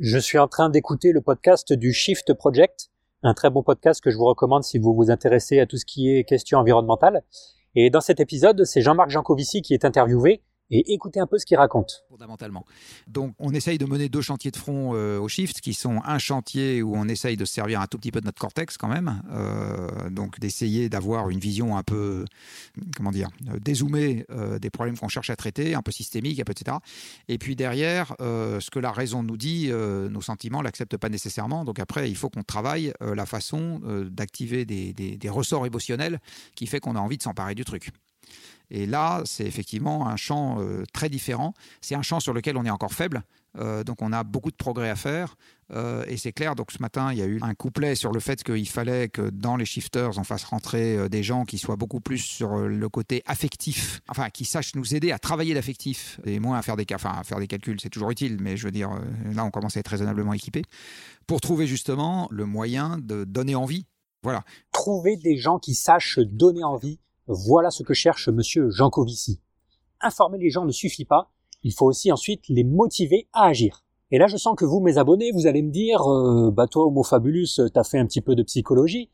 Je suis en train d'écouter le podcast du Shift Project, un très bon podcast que je vous recommande si vous vous intéressez à tout ce qui est question environnementale. Et dans cet épisode, c'est Jean-Marc Jancovici qui est interviewé et écoutez un peu ce qu'il raconte. Fondamentalement. Donc, on essaye de mener deux chantiers de front euh, au Shift, qui sont un chantier où on essaye de se servir un tout petit peu de notre cortex quand même, euh, donc d'essayer d'avoir une vision un peu, comment dire, dézoomée euh, des problèmes qu'on cherche à traiter, un peu systémique, etc. Et puis derrière, ce que la raison nous dit, nos sentiments l'acceptent pas nécessairement. Donc après, il faut qu'on travaille la façon d'activer des, des ressorts émotionnels qui fait qu'on a envie de s'emparer du truc. Et là, c'est effectivement un champ euh, très différent. C'est un champ sur lequel on est encore faible. Euh, donc on a beaucoup de progrès à faire. Euh, et c'est clair, donc ce matin, il y a eu un couplet sur le fait qu'il fallait que dans les shifters, on fasse rentrer des gens qui soient beaucoup plus sur le côté affectif, enfin qui sachent nous aider à travailler l'affectif et moins à faire des, calculs, c'est toujours utile, mais je veux dire, là on commence à être raisonnablement équipé, pour trouver justement le moyen de donner envie. Voilà. Trouver des gens qui sachent donner envie voilà ce que cherche monsieur Jancovici. Informer les gens ne suffit pas, il faut aussi ensuite les motiver à agir. Et là, je sens que vous, mes abonnés, vous allez me dire, euh, bah toi, Homo Fabulus, t'as fait un petit peu de psychologie,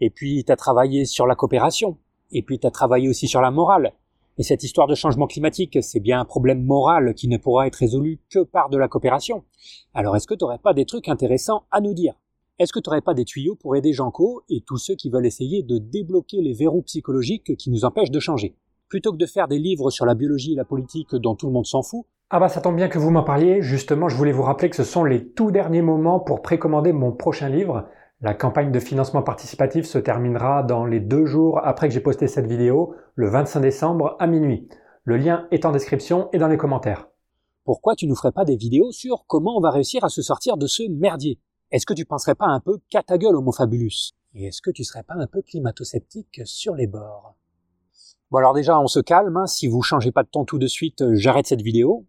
et puis t'as travaillé sur la coopération, et puis t'as travaillé aussi sur la morale. Et cette histoire de changement climatique, c'est bien un problème moral qui ne pourra être résolu que par de la coopération. Alors est-ce que t'aurais pas des trucs intéressants à nous dire? Est-ce que tu n'aurais pas des tuyaux pour aider Janko et tous ceux qui veulent essayer de débloquer les verrous psychologiques qui nous empêchent de changer? Plutôt que de faire des livres sur la biologie et la politique dont tout le monde s'en fout? Ah bah ça tombe bien que vous m'en parliez, justement je voulais vous rappeler que ce sont les tout derniers moments pour précommander mon prochain livre. La campagne de financement participatif se terminera dans les deux jours après que j'ai posté cette vidéo, le 25 décembre à minuit. Le lien est en description et dans les commentaires. Pourquoi tu nous ferais pas des vidéos sur comment on va réussir à se sortir de ce merdier? Est-ce que tu penserais pas un peu qu'à ta gueule, Homo fabulus Et est-ce que tu serais pas un peu climato-sceptique sur les bords? Bon alors déjà, on se calme, hein. si vous changez pas de ton tout de suite, euh, j'arrête cette vidéo.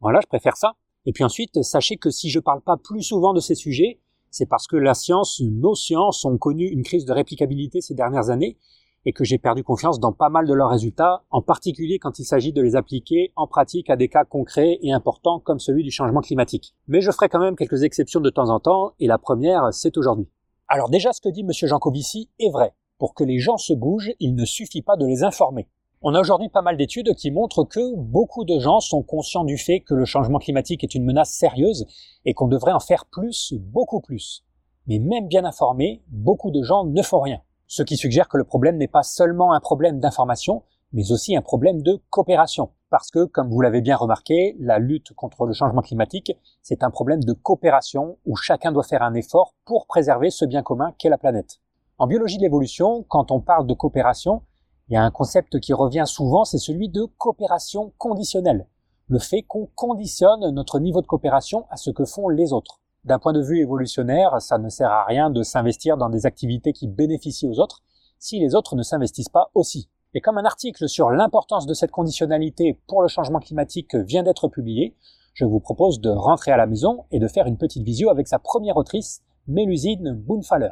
Voilà, je préfère ça. Et puis ensuite, sachez que si je parle pas plus souvent de ces sujets, c'est parce que la science, nos sciences ont connu une crise de réplicabilité ces dernières années et que j'ai perdu confiance dans pas mal de leurs résultats, en particulier quand il s'agit de les appliquer en pratique à des cas concrets et importants comme celui du changement climatique. Mais je ferai quand même quelques exceptions de temps en temps, et la première, c'est aujourd'hui. Alors déjà, ce que dit M. Jancovici est vrai. Pour que les gens se bougent, il ne suffit pas de les informer. On a aujourd'hui pas mal d'études qui montrent que beaucoup de gens sont conscients du fait que le changement climatique est une menace sérieuse et qu'on devrait en faire plus, beaucoup plus. Mais même bien informés, beaucoup de gens ne font rien ce qui suggère que le problème n'est pas seulement un problème d'information, mais aussi un problème de coopération. Parce que, comme vous l'avez bien remarqué, la lutte contre le changement climatique, c'est un problème de coopération où chacun doit faire un effort pour préserver ce bien commun qu'est la planète. En biologie de l'évolution, quand on parle de coopération, il y a un concept qui revient souvent, c'est celui de coopération conditionnelle. Le fait qu'on conditionne notre niveau de coopération à ce que font les autres. D'un point de vue évolutionnaire, ça ne sert à rien de s'investir dans des activités qui bénéficient aux autres si les autres ne s'investissent pas aussi. Et comme un article sur l'importance de cette conditionnalité pour le changement climatique vient d'être publié, je vous propose de rentrer à la maison et de faire une petite visio avec sa première autrice, Mélusine Boonfaller.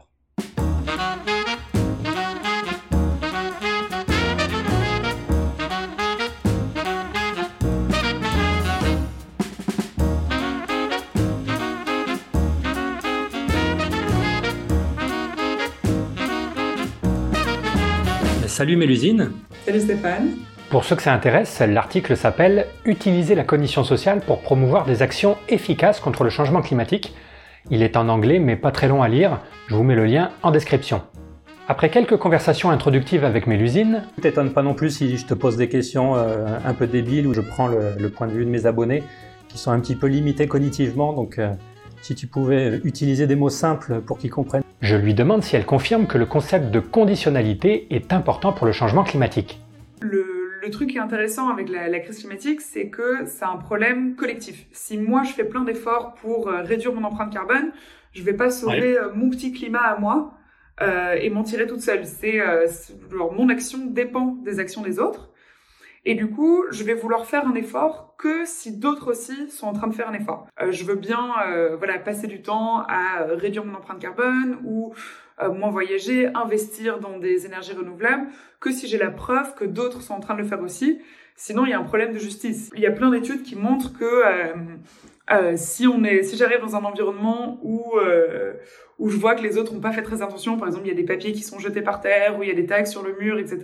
Salut Mélusine. Salut Stéphane. Pour ceux que ça intéresse, l'article s'appelle Utiliser la cognition sociale pour promouvoir des actions efficaces contre le changement climatique. Il est en anglais mais pas très long à lire, je vous mets le lien en description. Après quelques conversations introductives avec Mélusine, ne t'étonne pas non plus si je te pose des questions euh, un peu débiles ou je prends le, point de vue de mes abonnés qui sont un petit peu limités cognitivement, donc euh, si tu pouvais utiliser des mots simples pour qu'ils comprennent. Je lui demande si elle confirme que le concept de conditionnalité est important pour le changement climatique. Le, truc qui est intéressant avec la, crise climatique, c'est que c'est un problème collectif. Si moi je fais plein d'efforts pour euh, réduire mon empreinte carbone, je vais pas sauver euh, mon petit climat à moi euh, et m'en tirer toute seule. C'est mon action dépend des actions des autres. Et du coup, je vais vouloir faire un effort que si d'autres aussi sont en train de faire un effort. Euh, je veux bien euh, voilà, passer du temps à réduire mon empreinte carbone ou euh, moins voyager, investir dans des énergies renouvelables, que si j'ai la preuve que d'autres sont en train de le faire aussi. Sinon, il y a un problème de justice. Il y a plein d'études qui montrent que Euh, si on est, si j'arrive dans un environnement où euh, où je vois que les autres n'ont pas fait très attention, par exemple il y a des papiers qui sont jetés par terre, ou il y a des tags sur le mur, etc.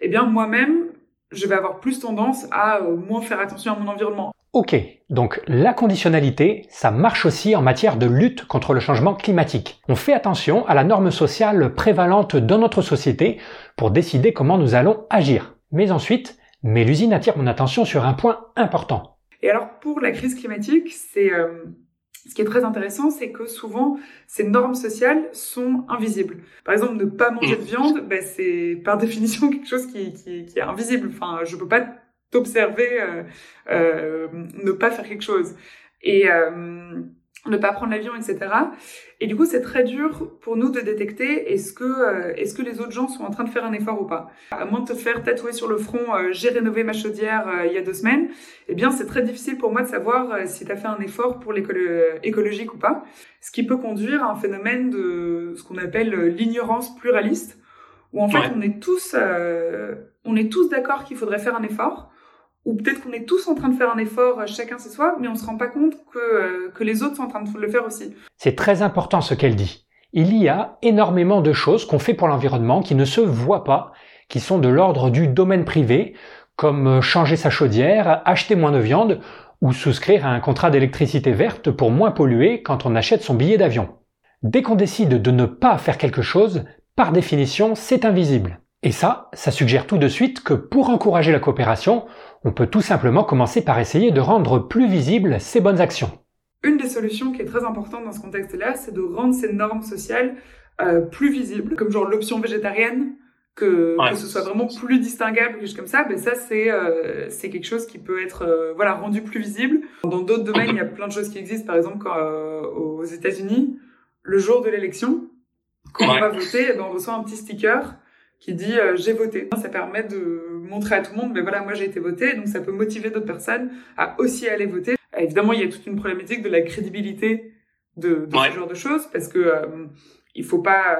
Eh bien moi-même, je vais avoir plus tendance à euh, moins faire attention à mon environnement. Ok, donc la conditionnalité, ça marche aussi en matière de lutte contre le changement climatique. On fait attention à la norme sociale prévalente dans notre société pour décider comment nous allons agir. Mais ensuite, l'usine attire mon attention sur un point important. Et alors pour la crise climatique, c'est euh, ce qui est très intéressant, c'est que souvent ces normes sociales sont invisibles. Par exemple, ne pas manger de viande, ben, c'est par définition quelque chose qui, qui, qui, est invisible. Enfin, je peux pas t'observer, euh, euh, ne pas faire quelque chose. Et euh, ne pas prendre l'avion, etc. Et du coup, c'est très dur pour nous de détecter est-ce que euh, est-ce que les autres gens sont en train de faire un effort ou pas. À moins de te faire tatouer sur le front euh, j'ai rénové ma chaudière euh, il y a deux semaines, eh bien c'est très difficile pour moi de savoir si tu as fait un effort pour l'écologique ou pas. Ce qui peut conduire à un phénomène de ce qu'on appelle l'ignorance pluraliste, où en fait on est tous on est tous d'accord qu'il faudrait faire un effort ou peut-être qu'on est tous en train de faire un effort, euh, chacun c'est soi, mais on se rend pas compte que, euh, que les autres sont en train de le faire aussi. C'est très important ce qu'elle dit. Il y a énormément de choses qu'on fait pour l'environnement qui ne se voient pas, qui sont de l'ordre du domaine privé, comme euh, changer sa chaudière, acheter moins de viande ou souscrire à un contrat d'électricité verte pour moins polluer quand on achète son billet d'avion. Dès qu'on décide de ne pas faire quelque chose, par définition, c'est invisible. Et ça, ça suggère tout de suite que pour encourager la coopération, on peut tout simplement commencer par essayer de rendre plus visibles ces bonnes actions. Une des solutions qui est très importante dans ce contexte-là, c'est de rendre ces normes sociales euh, plus visibles, comme genre l'option végétarienne, que, que, ce soit vraiment plus distinguable, quelque chose comme ça. Mais ça, c'est euh, c'est quelque chose qui peut être euh, voilà rendu plus visible. Dans d'autres domaines, il y a plein de choses qui existent. Par exemple, quand, euh, aux États-Unis, le jour de l'élection, quand on va voter, eh ben, on reçoit un petit sticker qui dit euh, j'ai voté. Ça permet de montrer à tout le monde, mais voilà, moi j'ai été voté, donc ça peut motiver d'autres personnes à aussi aller voter. Euh, évidemment, il y a toute une problématique de la crédibilité de, de ce genre de choses, parce que euh, il faut pas,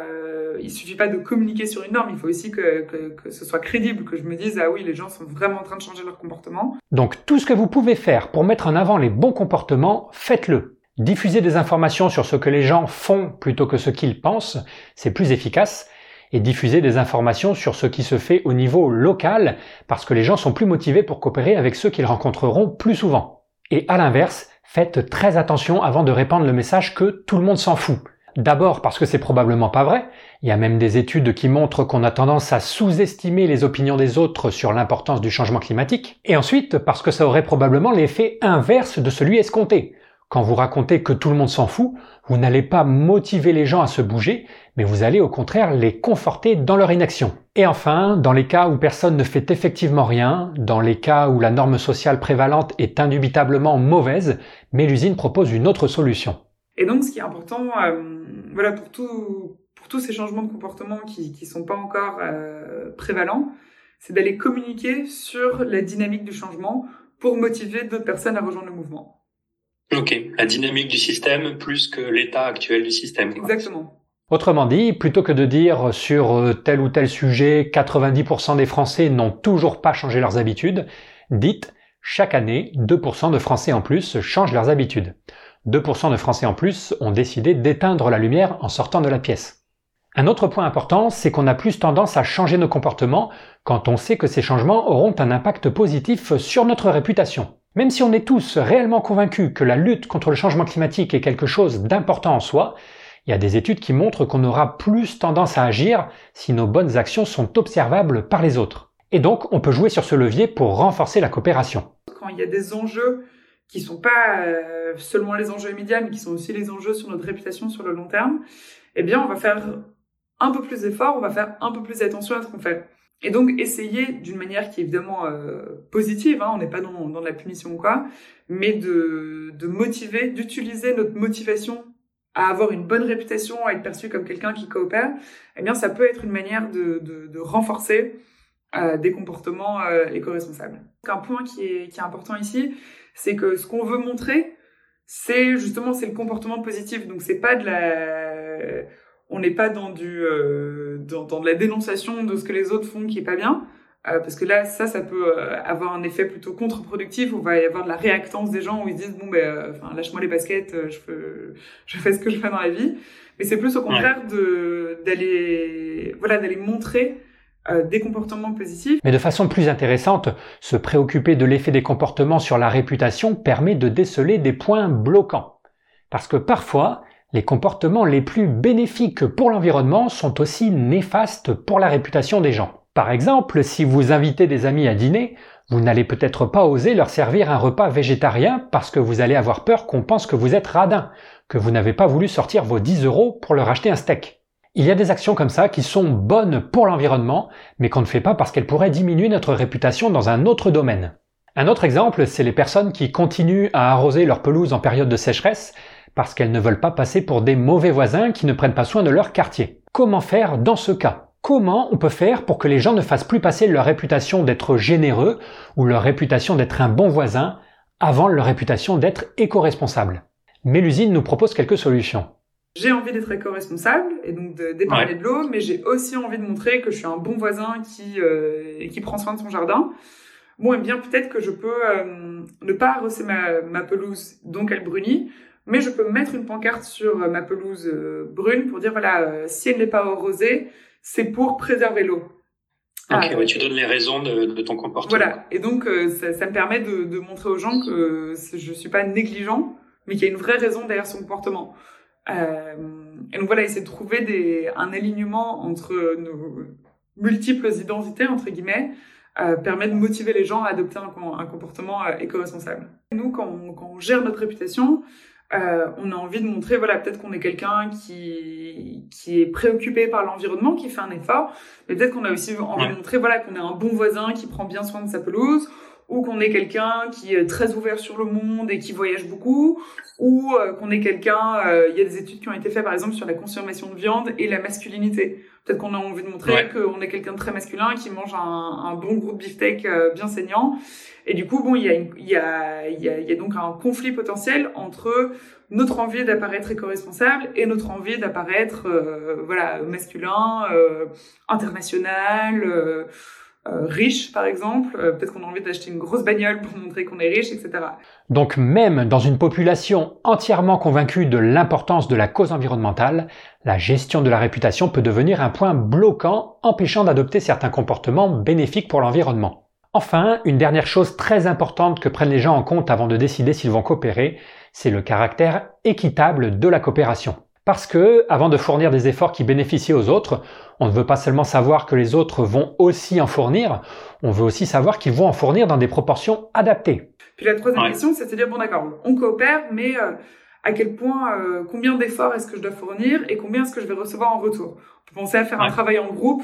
il suffit pas de communiquer sur une norme, il faut aussi que, que, que, ce soit crédible, que je me dise ah oui, les gens sont vraiment en train de changer leur comportement. Donc tout ce que vous pouvez faire pour mettre en avant les bons comportements, faites-le. Diffuser des informations sur ce que les gens font plutôt que ce qu'ils pensent, c'est plus efficace et diffuser des informations sur ce qui se fait au niveau local parce que les gens sont plus motivés pour coopérer avec ceux qu'ils rencontreront plus souvent. Et à l'inverse, faites très attention avant de répandre le message que tout le monde s'en fout. D'abord parce que c'est probablement pas vrai. Il y a même des études qui montrent qu'on a tendance à sous-estimer les opinions des autres sur l'importance du changement climatique. Et ensuite parce que ça aurait probablement l'effet inverse de celui escompté. Quand vous racontez que tout le monde s'en fout, vous n'allez pas motiver les gens à se bouger, mais vous allez au contraire les conforter dans leur inaction. Et enfin, dans les cas où personne ne fait effectivement rien, dans les cas où la norme sociale prévalente est indubitablement mauvaise, Mélusine propose une autre solution. Et donc, ce qui est important, euh, voilà, pour, tout, pour tous ces changements de comportement qui ne sont pas encore euh, prévalents, c'est d'aller communiquer sur la dynamique du changement pour motiver d'autres personnes à rejoindre le mouvement. Ok, la dynamique du système plus que l'état actuel du système. Exactement. Autrement dit, plutôt que de dire sur euh, tel ou tel sujet 90% des Français n'ont toujours pas changé leurs habitudes, dites chaque année 2% de Français en plus changent leurs habitudes. 2% de Français en plus ont décidé d'éteindre la lumière en sortant de la pièce. Un autre point important, c'est qu'on a plus tendance à changer nos comportements quand on sait que ces changements auront un impact positif sur notre réputation. Même si on est tous réellement convaincus que la lutte contre le changement climatique est quelque chose d'important en soi, il y a des études qui montrent qu'on aura plus tendance à agir si nos bonnes actions sont observables par les autres. Et donc, on peut jouer sur ce levier pour renforcer la coopération. Quand il y a des enjeux qui sont pas euh, seulement les enjeux immédiats, mais qui sont aussi les enjeux sur notre réputation sur le long terme, eh bien, on va faire un peu plus d'efforts, on va faire un peu plus attention à ce qu'on fait. Et donc essayer d'une manière qui est évidemment euh, positive, hein, on n'est pas dans, de la punition ou quoi, mais de motiver, d'utiliser notre motivation à avoir une bonne réputation, à être perçu comme quelqu'un qui coopère, eh bien ça peut être une manière de, de, de renforcer euh, des comportements euh, éco-responsables. Un point qui est, qui est important ici, c'est que ce qu'on veut montrer, c'est justement c'est le comportement positif. Donc c'est pas de la on n'est pas dans du euh, dans, dans, de la dénonciation de ce que les autres font qui est pas bien. Euh, parce que là, ça, ça peut euh, avoir un effet plutôt contre-productif. Où il va y avoir de la réactance des gens où ils disent bon ben, enfin, lâche-moi les baskets, je, fais ce que je fais dans la vie. Mais c'est plus au contraire de d'aller, voilà, d'aller montrer euh, des comportements positifs. Mais de façon plus intéressante, se préoccuper de l'effet des comportements sur la réputation permet de déceler des points bloquants. Parce que parfois, les comportements les plus bénéfiques pour l'environnement sont aussi néfastes pour la réputation des gens. Par exemple, si vous invitez des amis à dîner, vous n'allez peut-être pas oser leur servir un repas végétarien parce que vous allez avoir peur qu'on pense que vous êtes radin, que vous n'avez pas voulu sortir vos 10 euros pour leur acheter un steak. Il y a des actions comme ça qui sont bonnes pour l'environnement, mais qu'on ne fait pas parce qu'elles pourraient diminuer notre réputation dans un autre domaine. Un autre exemple, c'est les personnes qui continuent à arroser leur pelouse en période de sécheresse parce qu'elles ne veulent pas passer pour des mauvais voisins qui ne prennent pas soin de leur quartier. Comment faire dans ce cas? Comment on peut faire pour que les gens ne fassent plus passer leur réputation d'être généreux ou leur réputation d'être un bon voisin avant leur réputation d'être éco-responsable Mélusine nous propose quelques solutions. J'ai envie d'être éco-responsable et donc d'épargner de l'eau, mais j'ai aussi envie de montrer que je suis un bon voisin qui, euh, qui prend soin de son jardin. Bon, et bien peut-être que je peux euh, ne pas arroser ma, ma, pelouse, donc elle brunit, mais je peux mettre une pancarte sur ma pelouse euh, brune pour dire voilà, si elle n'est pas arrosée, c'est pour préserver l'eau. Ok, ah. tu donnes les raisons de, ton comportement. Voilà, et donc euh, ça, me permet de, montrer aux gens que je suis pas négligent, mais qu'il y a une vraie raison derrière son comportement. Euh, et donc voilà, essayer de trouver des, un alignement entre nos multiples identités, entre guillemets, euh, permet de motiver les gens à adopter un, comportement éco-responsable. Nous, quand on, gère notre réputation, euh, on a envie de montrer, voilà, peut-être qu'on est quelqu'un qui, qui est préoccupé par l'environnement, qui fait un effort, mais peut-être qu'on a aussi envie de montrer, voilà, qu'on est un bon voisin qui prend bien soin de sa pelouse, ou qu'on est quelqu'un qui est très ouvert sur le monde et qui voyage beaucoup, ou euh, qu'on est quelqu'un, euh, il y a des études qui ont été faites par exemple sur la consommation de viande et la masculinité. Peut-être qu'on a envie de montrer qu'on est quelqu'un de très masculin qui mange un, un bon gros beefsteak bien saignant et du coup, bon, il y a, y a, y a, il y a donc un conflit potentiel entre notre envie d'apparaître éco-responsable et notre envie d'apparaître, euh, voilà, masculin, euh, international, euh, riche, par exemple. Euh, peut-être qu'on a envie d'acheter une grosse bagnole pour montrer qu'on est riche, etc. Donc même dans une population entièrement convaincue de l'importance de la cause environnementale, la gestion de la réputation peut devenir un point bloquant empêchant d'adopter certains comportements bénéfiques pour l'environnement. Enfin, une dernière chose très importante que prennent les gens en compte avant de décider s'ils vont coopérer, c'est le caractère équitable de la coopération. Parce que, avant de fournir des efforts qui bénéficient aux autres, on ne veut pas seulement savoir que les autres vont aussi en fournir, on veut aussi savoir qu'ils vont en fournir dans des proportions adaptées. Puis la troisième question, c'est de dire, bon d'accord, on coopère, mais euh, à quel point, euh, combien d'efforts est-ce que je dois fournir et combien est-ce que je vais recevoir en retour? On peut penser à faire un travail en groupe,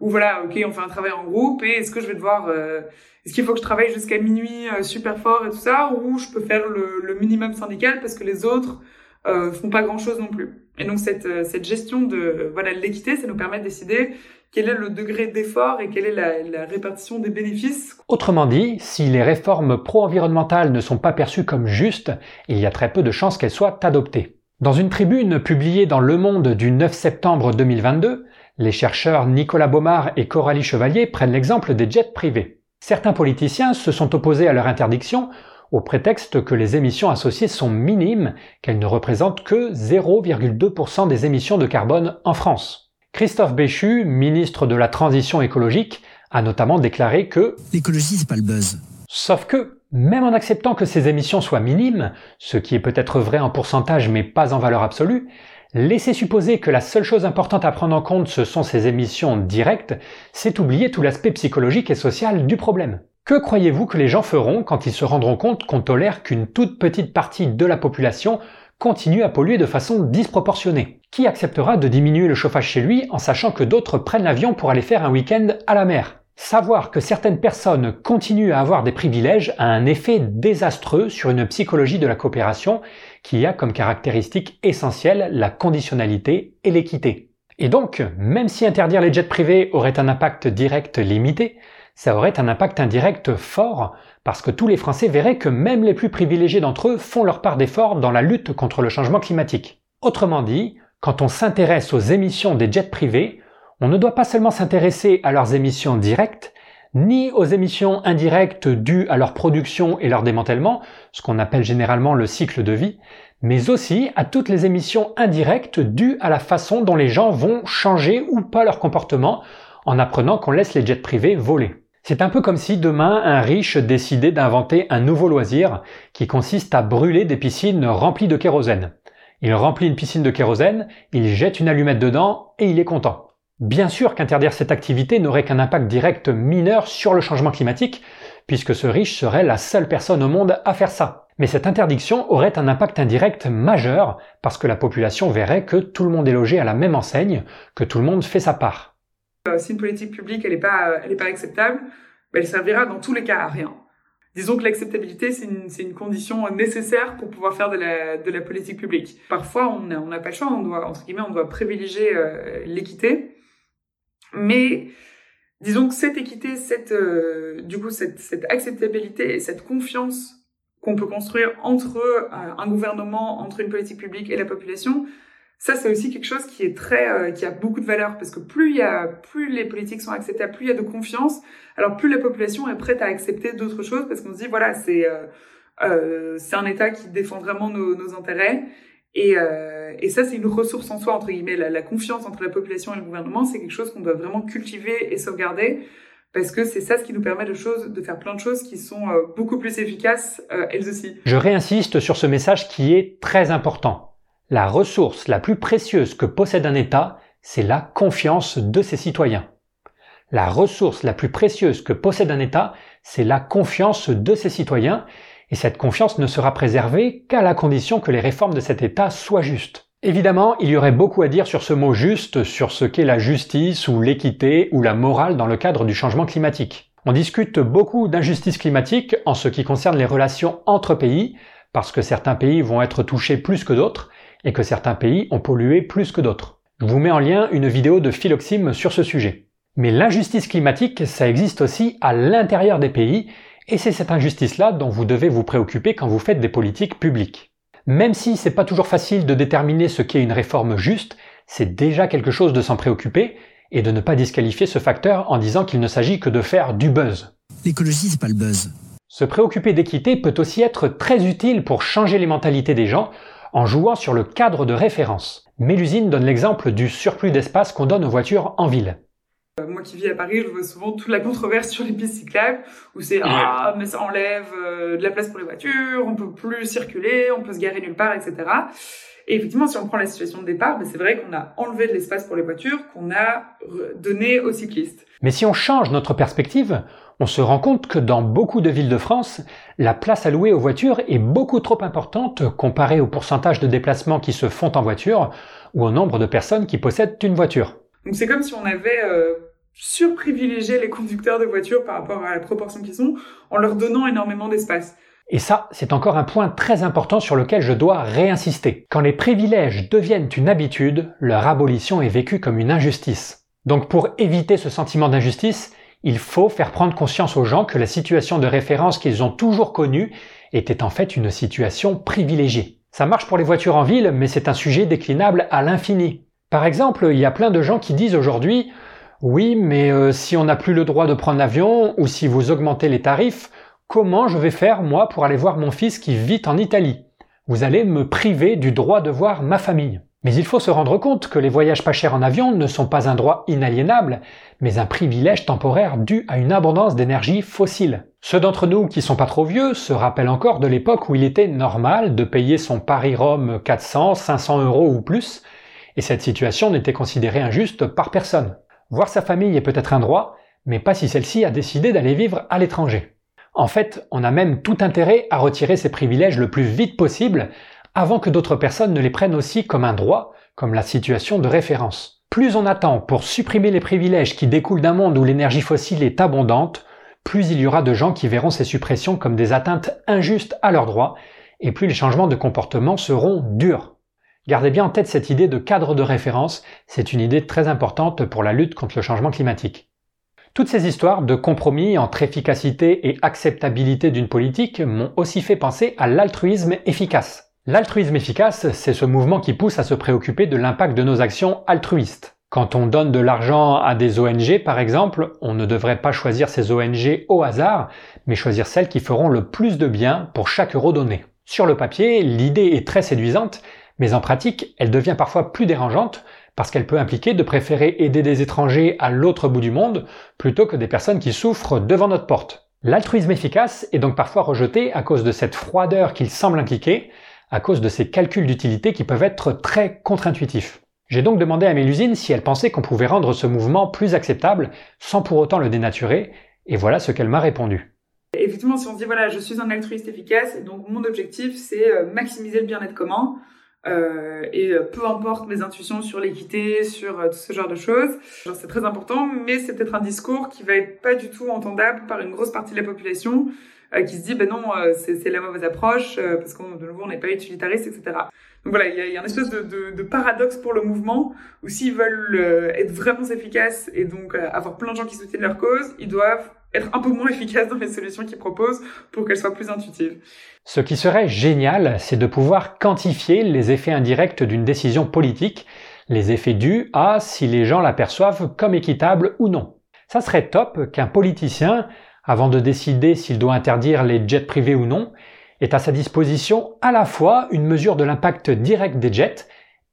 ou voilà, ok, on fait un travail en groupe et est-ce que je vais devoir, euh, est-ce qu'il faut que je travaille jusqu'à minuit euh, super fort et tout ça, ou je peux faire le, le minimum syndical parce que les autres euh, font pas grand-chose non plus. Et donc cette, euh, cette gestion de voilà l'équité, ça nous permet de décider quel est le degré d'effort et quelle est la, la, répartition des bénéfices. Autrement dit, si les réformes pro-environnementales ne sont pas perçues comme justes, il y a très peu de chances qu'elles soient adoptées. Dans une tribune publiée dans Le Monde du 9 septembre 2022, les chercheurs Nicolas Baumard et Coralie Chevalier prennent l'exemple des jets privés. Certains politiciens se sont opposés à leur interdiction au prétexte que les émissions associées sont minimes, qu'elles ne représentent que 0,2% des émissions de carbone en France. Christophe Béchu, ministre de la Transition écologique, a notamment déclaré que L'écologie, c'est pas le buzz. Sauf que, même en acceptant que ces émissions soient minimes, ce qui est peut-être vrai en pourcentage mais pas en valeur absolue, Laisser supposer que la seule chose importante à prendre en compte ce sont ces émissions directes, c'est oublier tout l'aspect psychologique et social du problème. Que croyez-vous que les gens feront quand ils se rendront compte qu'on tolère qu'une toute petite partie de la population continue à polluer de façon disproportionnée? Qui acceptera de diminuer le chauffage chez lui en sachant que d'autres prennent l'avion pour aller faire un week-end à la mer? Savoir que certaines personnes continuent à avoir des privilèges a un effet désastreux sur une psychologie de la coopération qui a comme caractéristique essentielle la conditionnalité et l'équité. Et donc, même si interdire les jets privés aurait un impact direct limité, ça aurait un impact indirect fort, parce que tous les Français verraient que même les plus privilégiés d'entre eux font leur part d'effort dans la lutte contre le changement climatique. Autrement dit, quand on s'intéresse aux émissions des jets privés, on ne doit pas seulement s'intéresser à leurs émissions directes, ni aux émissions indirectes dues à leur production et leur démantèlement, ce qu'on appelle généralement le cycle de vie, mais aussi à toutes les émissions indirectes dues à la façon dont les gens vont changer ou pas leur comportement en apprenant qu'on laisse les jets privés voler. C'est un peu comme si demain un riche décidait d'inventer un nouveau loisir qui consiste à brûler des piscines remplies de kérosène. Il remplit une piscine de kérosène, il jette une allumette dedans et il est content. Bien sûr qu'interdire cette activité n'aurait qu'un impact direct mineur sur le changement climatique, puisque ce riche serait la seule personne au monde à faire ça. Mais cette interdiction aurait un impact indirect majeur, parce que la population verrait que tout le monde est logé à la même enseigne, que tout le monde fait sa part. Euh, si une politique publique n'est pas, pas acceptable, ben, elle servira dans tous les cas à rien. Disons que l'acceptabilité, c'est une, condition nécessaire pour pouvoir faire de la, de la politique publique. Parfois, on n'a on pas le choix, on doit, entre guillemets, on doit privilégier euh, l'équité. Mais disons que cette équité, cette, euh, du coup, cette, acceptabilité et cette confiance qu'on peut construire entre un gouvernement, entre une politique publique et la population, ça c'est aussi quelque chose qui est très, euh, qui a beaucoup de valeur parce que plus il y a, plus les politiques sont acceptables, plus il y a de confiance, alors plus la population est prête à accepter d'autres choses parce qu'on se dit voilà c'est c'est un État qui défend vraiment nos, nos intérêts et, euh, et ça, c'est une ressource en soi, entre guillemets. La, la confiance entre la population et le gouvernement, c'est quelque chose qu'on doit vraiment cultiver et sauvegarder, parce que c'est ça ce qui nous permet de, choses, de faire plein de choses qui sont euh, beaucoup plus efficaces, euh, elles aussi. Je réinsiste sur ce message qui est très important. La ressource la plus précieuse que possède un État, c'est la confiance de ses citoyens. La ressource la plus précieuse que possède un État, c'est la confiance de ses citoyens, et cette confiance ne sera préservée qu'à la condition que les réformes de cet État soient justes. Évidemment, il y aurait beaucoup à dire sur ce mot juste, sur ce qu'est la justice ou l'équité ou la morale dans le cadre du changement climatique. On discute beaucoup d'injustice climatique en ce qui concerne les relations entre pays, parce que certains pays vont être touchés plus que d'autres, et que certains pays ont pollué plus que d'autres. Je vous mets en lien une vidéo de Philoxime sur ce sujet. Mais l'injustice climatique, ça existe aussi à l'intérieur des pays, et c'est cette injustice-là dont vous devez vous préoccuper quand vous faites des politiques publiques. Même si c'est pas toujours facile de déterminer ce qu'est une réforme juste, c'est déjà quelque chose de s'en préoccuper et de ne pas disqualifier ce facteur en disant qu'il ne s'agit que de faire du buzz. L'écologie, c'est pas le buzz. Se préoccuper d'équité peut aussi être très utile pour changer les mentalités des gens en jouant sur le cadre de référence. Mélusine donne l'exemple du surplus d'espace qu'on donne aux voitures en ville. Euh, moi qui vis à Paris, je vois souvent toute la controverse sur les pistes cyclables où c'est ah mais ça enlève euh, de la place pour les voitures, on peut plus circuler, on peut se garer nulle part, etc. Et effectivement, si on prend la situation de départ, ben c'est vrai qu'on a enlevé de l'espace pour les voitures, qu'on a donné aux cyclistes. Mais si on change notre perspective, on se rend compte que dans beaucoup de villes de France, la place allouée aux voitures est beaucoup trop importante comparée au pourcentage de déplacements qui se font en voiture ou au nombre de personnes qui possèdent une voiture. Donc c'est comme si on avait euh, surprivilégié les conducteurs de voitures par rapport à la proportion qu'ils sont, en leur donnant énormément d'espace. Et ça, c'est encore un point très important sur lequel je dois réinsister. Quand les privilèges deviennent une habitude, leur abolition est vécue comme une injustice. Donc pour éviter ce sentiment d'injustice, il faut faire prendre conscience aux gens que la situation de référence qu'ils ont toujours connue était en fait une situation privilégiée. Ça marche pour les voitures en ville, mais c'est un sujet déclinable à l'infini. Par exemple, il y a plein de gens qui disent aujourd'hui oui, mais euh, si on n'a plus le droit de prendre l'avion ou si vous augmentez les tarifs, comment je vais faire moi pour aller voir mon fils qui vit en Italie? Vous allez me priver du droit de voir ma famille. Mais il faut se rendre compte que les voyages pas chers en avion ne sont pas un droit inaliénable, mais un privilège temporaire dû à une abondance d'énergie fossile. Ceux d'entre nous qui sont pas trop vieux se rappellent encore de l'époque où il était normal de payer son Paris-Rome 400, 500 euros ou plus, et cette situation n'était considérée injuste par personne. Voir sa famille est peut-être un droit, mais pas si celle-ci a décidé d'aller vivre à l'étranger. En fait, on a même tout intérêt à retirer ces privilèges le plus vite possible, avant que d'autres personnes ne les prennent aussi comme un droit, comme la situation de référence. Plus on attend pour supprimer les privilèges qui découlent d'un monde où l'énergie fossile est abondante, plus il y aura de gens qui verront ces suppressions comme des atteintes injustes à leurs droits, et plus les changements de comportement seront durs. Gardez bien en tête cette idée de cadre de référence, c'est une idée très importante pour la lutte contre le changement climatique. Toutes ces histoires de compromis entre efficacité et acceptabilité d'une politique m'ont aussi fait penser à l'altruisme efficace. L'altruisme efficace, c'est ce mouvement qui pousse à se préoccuper de l'impact de nos actions altruistes. Quand on donne de l'argent à des ONG, par exemple, on ne devrait pas choisir ces ONG au hasard, mais choisir celles qui feront le plus de bien pour chaque euro donné. Sur le papier, l'idée est très séduisante, mais en pratique, elle devient parfois plus dérangeante parce qu'elle peut impliquer de préférer aider des étrangers à l'autre bout du monde plutôt que des personnes qui souffrent devant notre porte. L'altruisme efficace est donc parfois rejeté à cause de cette froideur qu'il semble impliquer, à cause de ces calculs d'utilité qui peuvent être très contre-intuitifs. J'ai donc demandé à Mélusine si elle pensait qu'on pouvait rendre ce mouvement plus acceptable sans pour autant le dénaturer, et voilà ce qu'elle m'a répondu. Effectivement, si on se dit voilà, je suis un altruiste efficace, donc mon objectif c'est euh, maximiser le bien-être commun, euh, et euh, peu importe mes intuitions sur l'équité, sur tout ce genre de choses, c'est très important, mais c'est peut-être un discours qui va être pas du tout entendable par une grosse partie de la population qui se dit ben non, c'est la mauvaise approche parce qu'on de nouveau on n'est pas utilitariste, etc. Donc voilà, il y a, y une espèce de, paradoxe pour le mouvement où s'ils veulent euh, être vraiment efficaces et donc euh, avoir plein de gens qui soutiennent leur cause, ils doivent être un peu moins efficaces dans les solutions qu'ils proposent pour qu'elles soient plus intuitives. Ce qui serait génial, c'est de pouvoir quantifier les effets indirects d'une décision politique, les effets dus à si les gens l'aperçoivent comme équitable ou non. Ça serait top qu'un politicien, avant de décider s'il doit interdire les jets privés ou non, est à sa disposition à la fois une mesure de l'impact direct des jets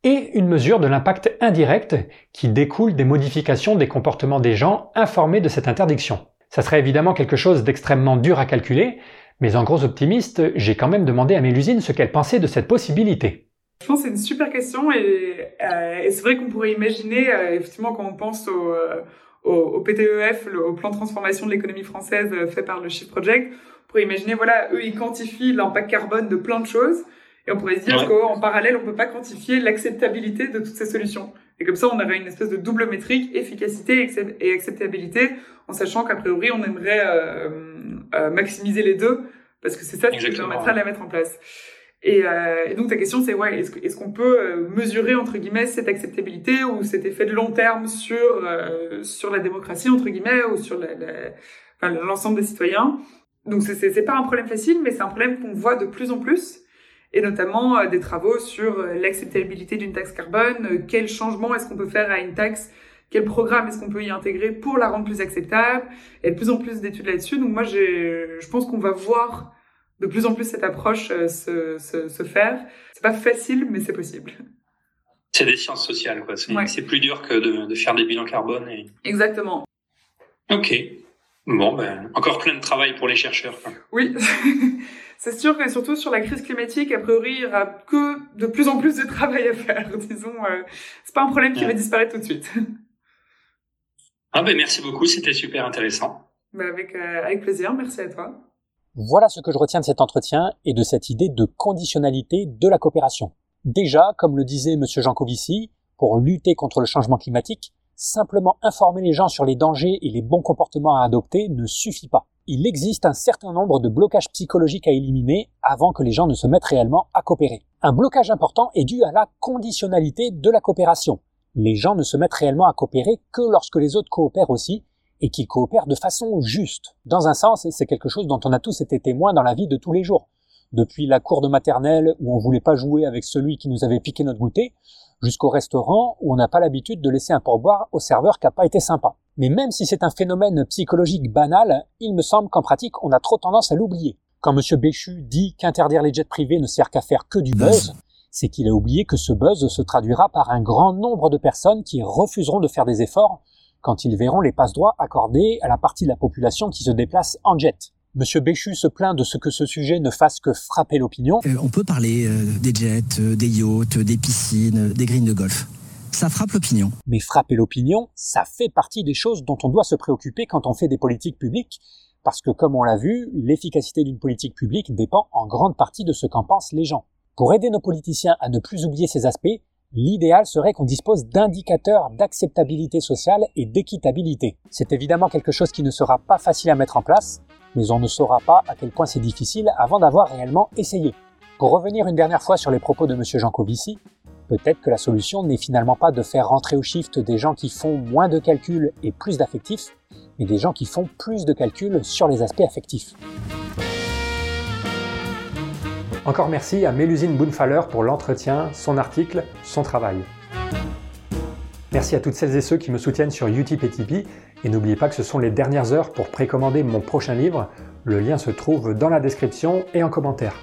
et une mesure de l'impact indirect qui découle des modifications des comportements des gens informés de cette interdiction. Ça serait évidemment quelque chose d'extrêmement dur à calculer, mais en gros optimiste, j'ai quand même demandé à Mélusine ce qu'elle pensait de cette possibilité. Je pense que c'est une super question et, euh, c'est vrai qu'on pourrait imaginer, euh, effectivement, quand on pense au, euh, au, au PTEF, au plan de transformation de l'économie française fait par le Shift Project, pour imaginer, voilà, eux, ils quantifient l'impact carbone de plein de choses. Et on pourrait se dire qu'en parallèle, on peut pas quantifier l'acceptabilité de toutes ces solutions. Et comme ça, on aurait une espèce de double métrique, efficacité et acceptabilité, en sachant qu'a priori, on aimerait euh, euh, maximiser les deux, parce que c'est ça qui nous permettra de la mettre en place. Et, euh, donc ta question, c'est ouais, est-ce qu'on peut euh, mesurer entre guillemets cette acceptabilité ou cet effet de long terme sur euh, sur la démocratie entre guillemets ou sur l'ensemble la, des citoyens? Donc c'est pas un problème facile, mais c'est un problème qu'on voit de plus en plus, et notamment euh, des travaux sur euh, l'acceptabilité d'une taxe carbone, quel changement est-ce qu'on peut faire à une taxe, quel programme est-ce qu'on peut y intégrer pour la rendre plus acceptable, et de plus en plus d'études là-dessus. Donc moi, je pense qu'on va voir de plus en plus cette approche se, se, se faire. C'est pas facile, mais c'est possible. C'est des sciences sociales, quoi. C'est plus dur que de, de, faire des bilans carbone. Et... Exactement. Ok. Bon, ben, encore plein de travail pour les chercheurs. Oui, c'est sûr que surtout sur la crise climatique, a priori, il y aura que de plus en plus de travail à faire. Disons, euh, c'est pas un problème qui va disparaître tout de suite. Ah ben merci beaucoup, c'était super intéressant. Ben avec, euh, avec plaisir, merci à toi. Voilà ce que je retiens de cet entretien et de cette idée de conditionnalité de la coopération. Déjà, comme le disait M. Jancovici, pour lutter contre le changement climatique, Simplement informer les gens sur les dangers et les bons comportements à adopter ne suffit pas. Il existe un certain nombre de blocages psychologiques à éliminer avant que les gens ne se mettent réellement à coopérer. Un blocage important est dû à la conditionnalité de la coopération. Les gens ne se mettent réellement à coopérer que lorsque les autres coopèrent aussi et qu'ils coopèrent de façon juste. Dans un sens, c'est quelque chose dont on a tous été témoins dans la vie de tous les jours. Depuis la cour de maternelle où on voulait pas jouer avec celui qui nous avait piqué notre goûter, jusqu'au restaurant où on n'a pas l'habitude de laisser un pourboire au serveur qui n'a pas été sympa. Mais même si c'est un phénomène psychologique banal, il me semble qu'en pratique, on a trop tendance à l'oublier. Quand M. Béchu dit qu'interdire les jets privés ne sert qu'à faire que du buzz, c'est qu'il a oublié que ce buzz se traduira par un grand nombre de personnes qui refuseront de faire des efforts quand ils verront les passe-droits accordés à la partie de la population qui se déplace en jet. Monsieur Béchu se plaint de ce que ce sujet ne fasse que frapper l'opinion. Euh, on peut parler euh, des jets, euh, des yachts, des piscines, des greens de golf. Ça frappe l'opinion. Mais frapper l'opinion, ça fait partie des choses dont on doit se préoccuper quand on fait des politiques publiques, parce que comme on l'a vu, l'efficacité d'une politique publique dépend en grande partie de ce qu'en pensent les gens. Pour aider nos politiciens à ne plus oublier ces aspects, l'idéal serait qu'on dispose d'indicateurs d'acceptabilité sociale et d'équitabilité. C'est évidemment quelque chose qui ne sera pas facile à mettre en place, mais on ne saura pas à quel point c'est difficile avant d'avoir réellement essayé. Pour revenir une dernière fois sur les propos de M. Jancovici, peut-être que la solution n'est finalement pas de faire rentrer au shift des gens qui font moins de calculs et plus d'affectifs, mais des gens qui font plus de calculs sur les aspects affectifs. Encore merci à Mélusine Boonfaller pour l'entretien, son article, son travail. Merci à toutes celles et ceux qui me soutiennent sur Utip et Tipeee. Et n'oubliez pas que ce sont les dernières heures pour précommander mon prochain livre. Le lien se trouve dans la description et en commentaire.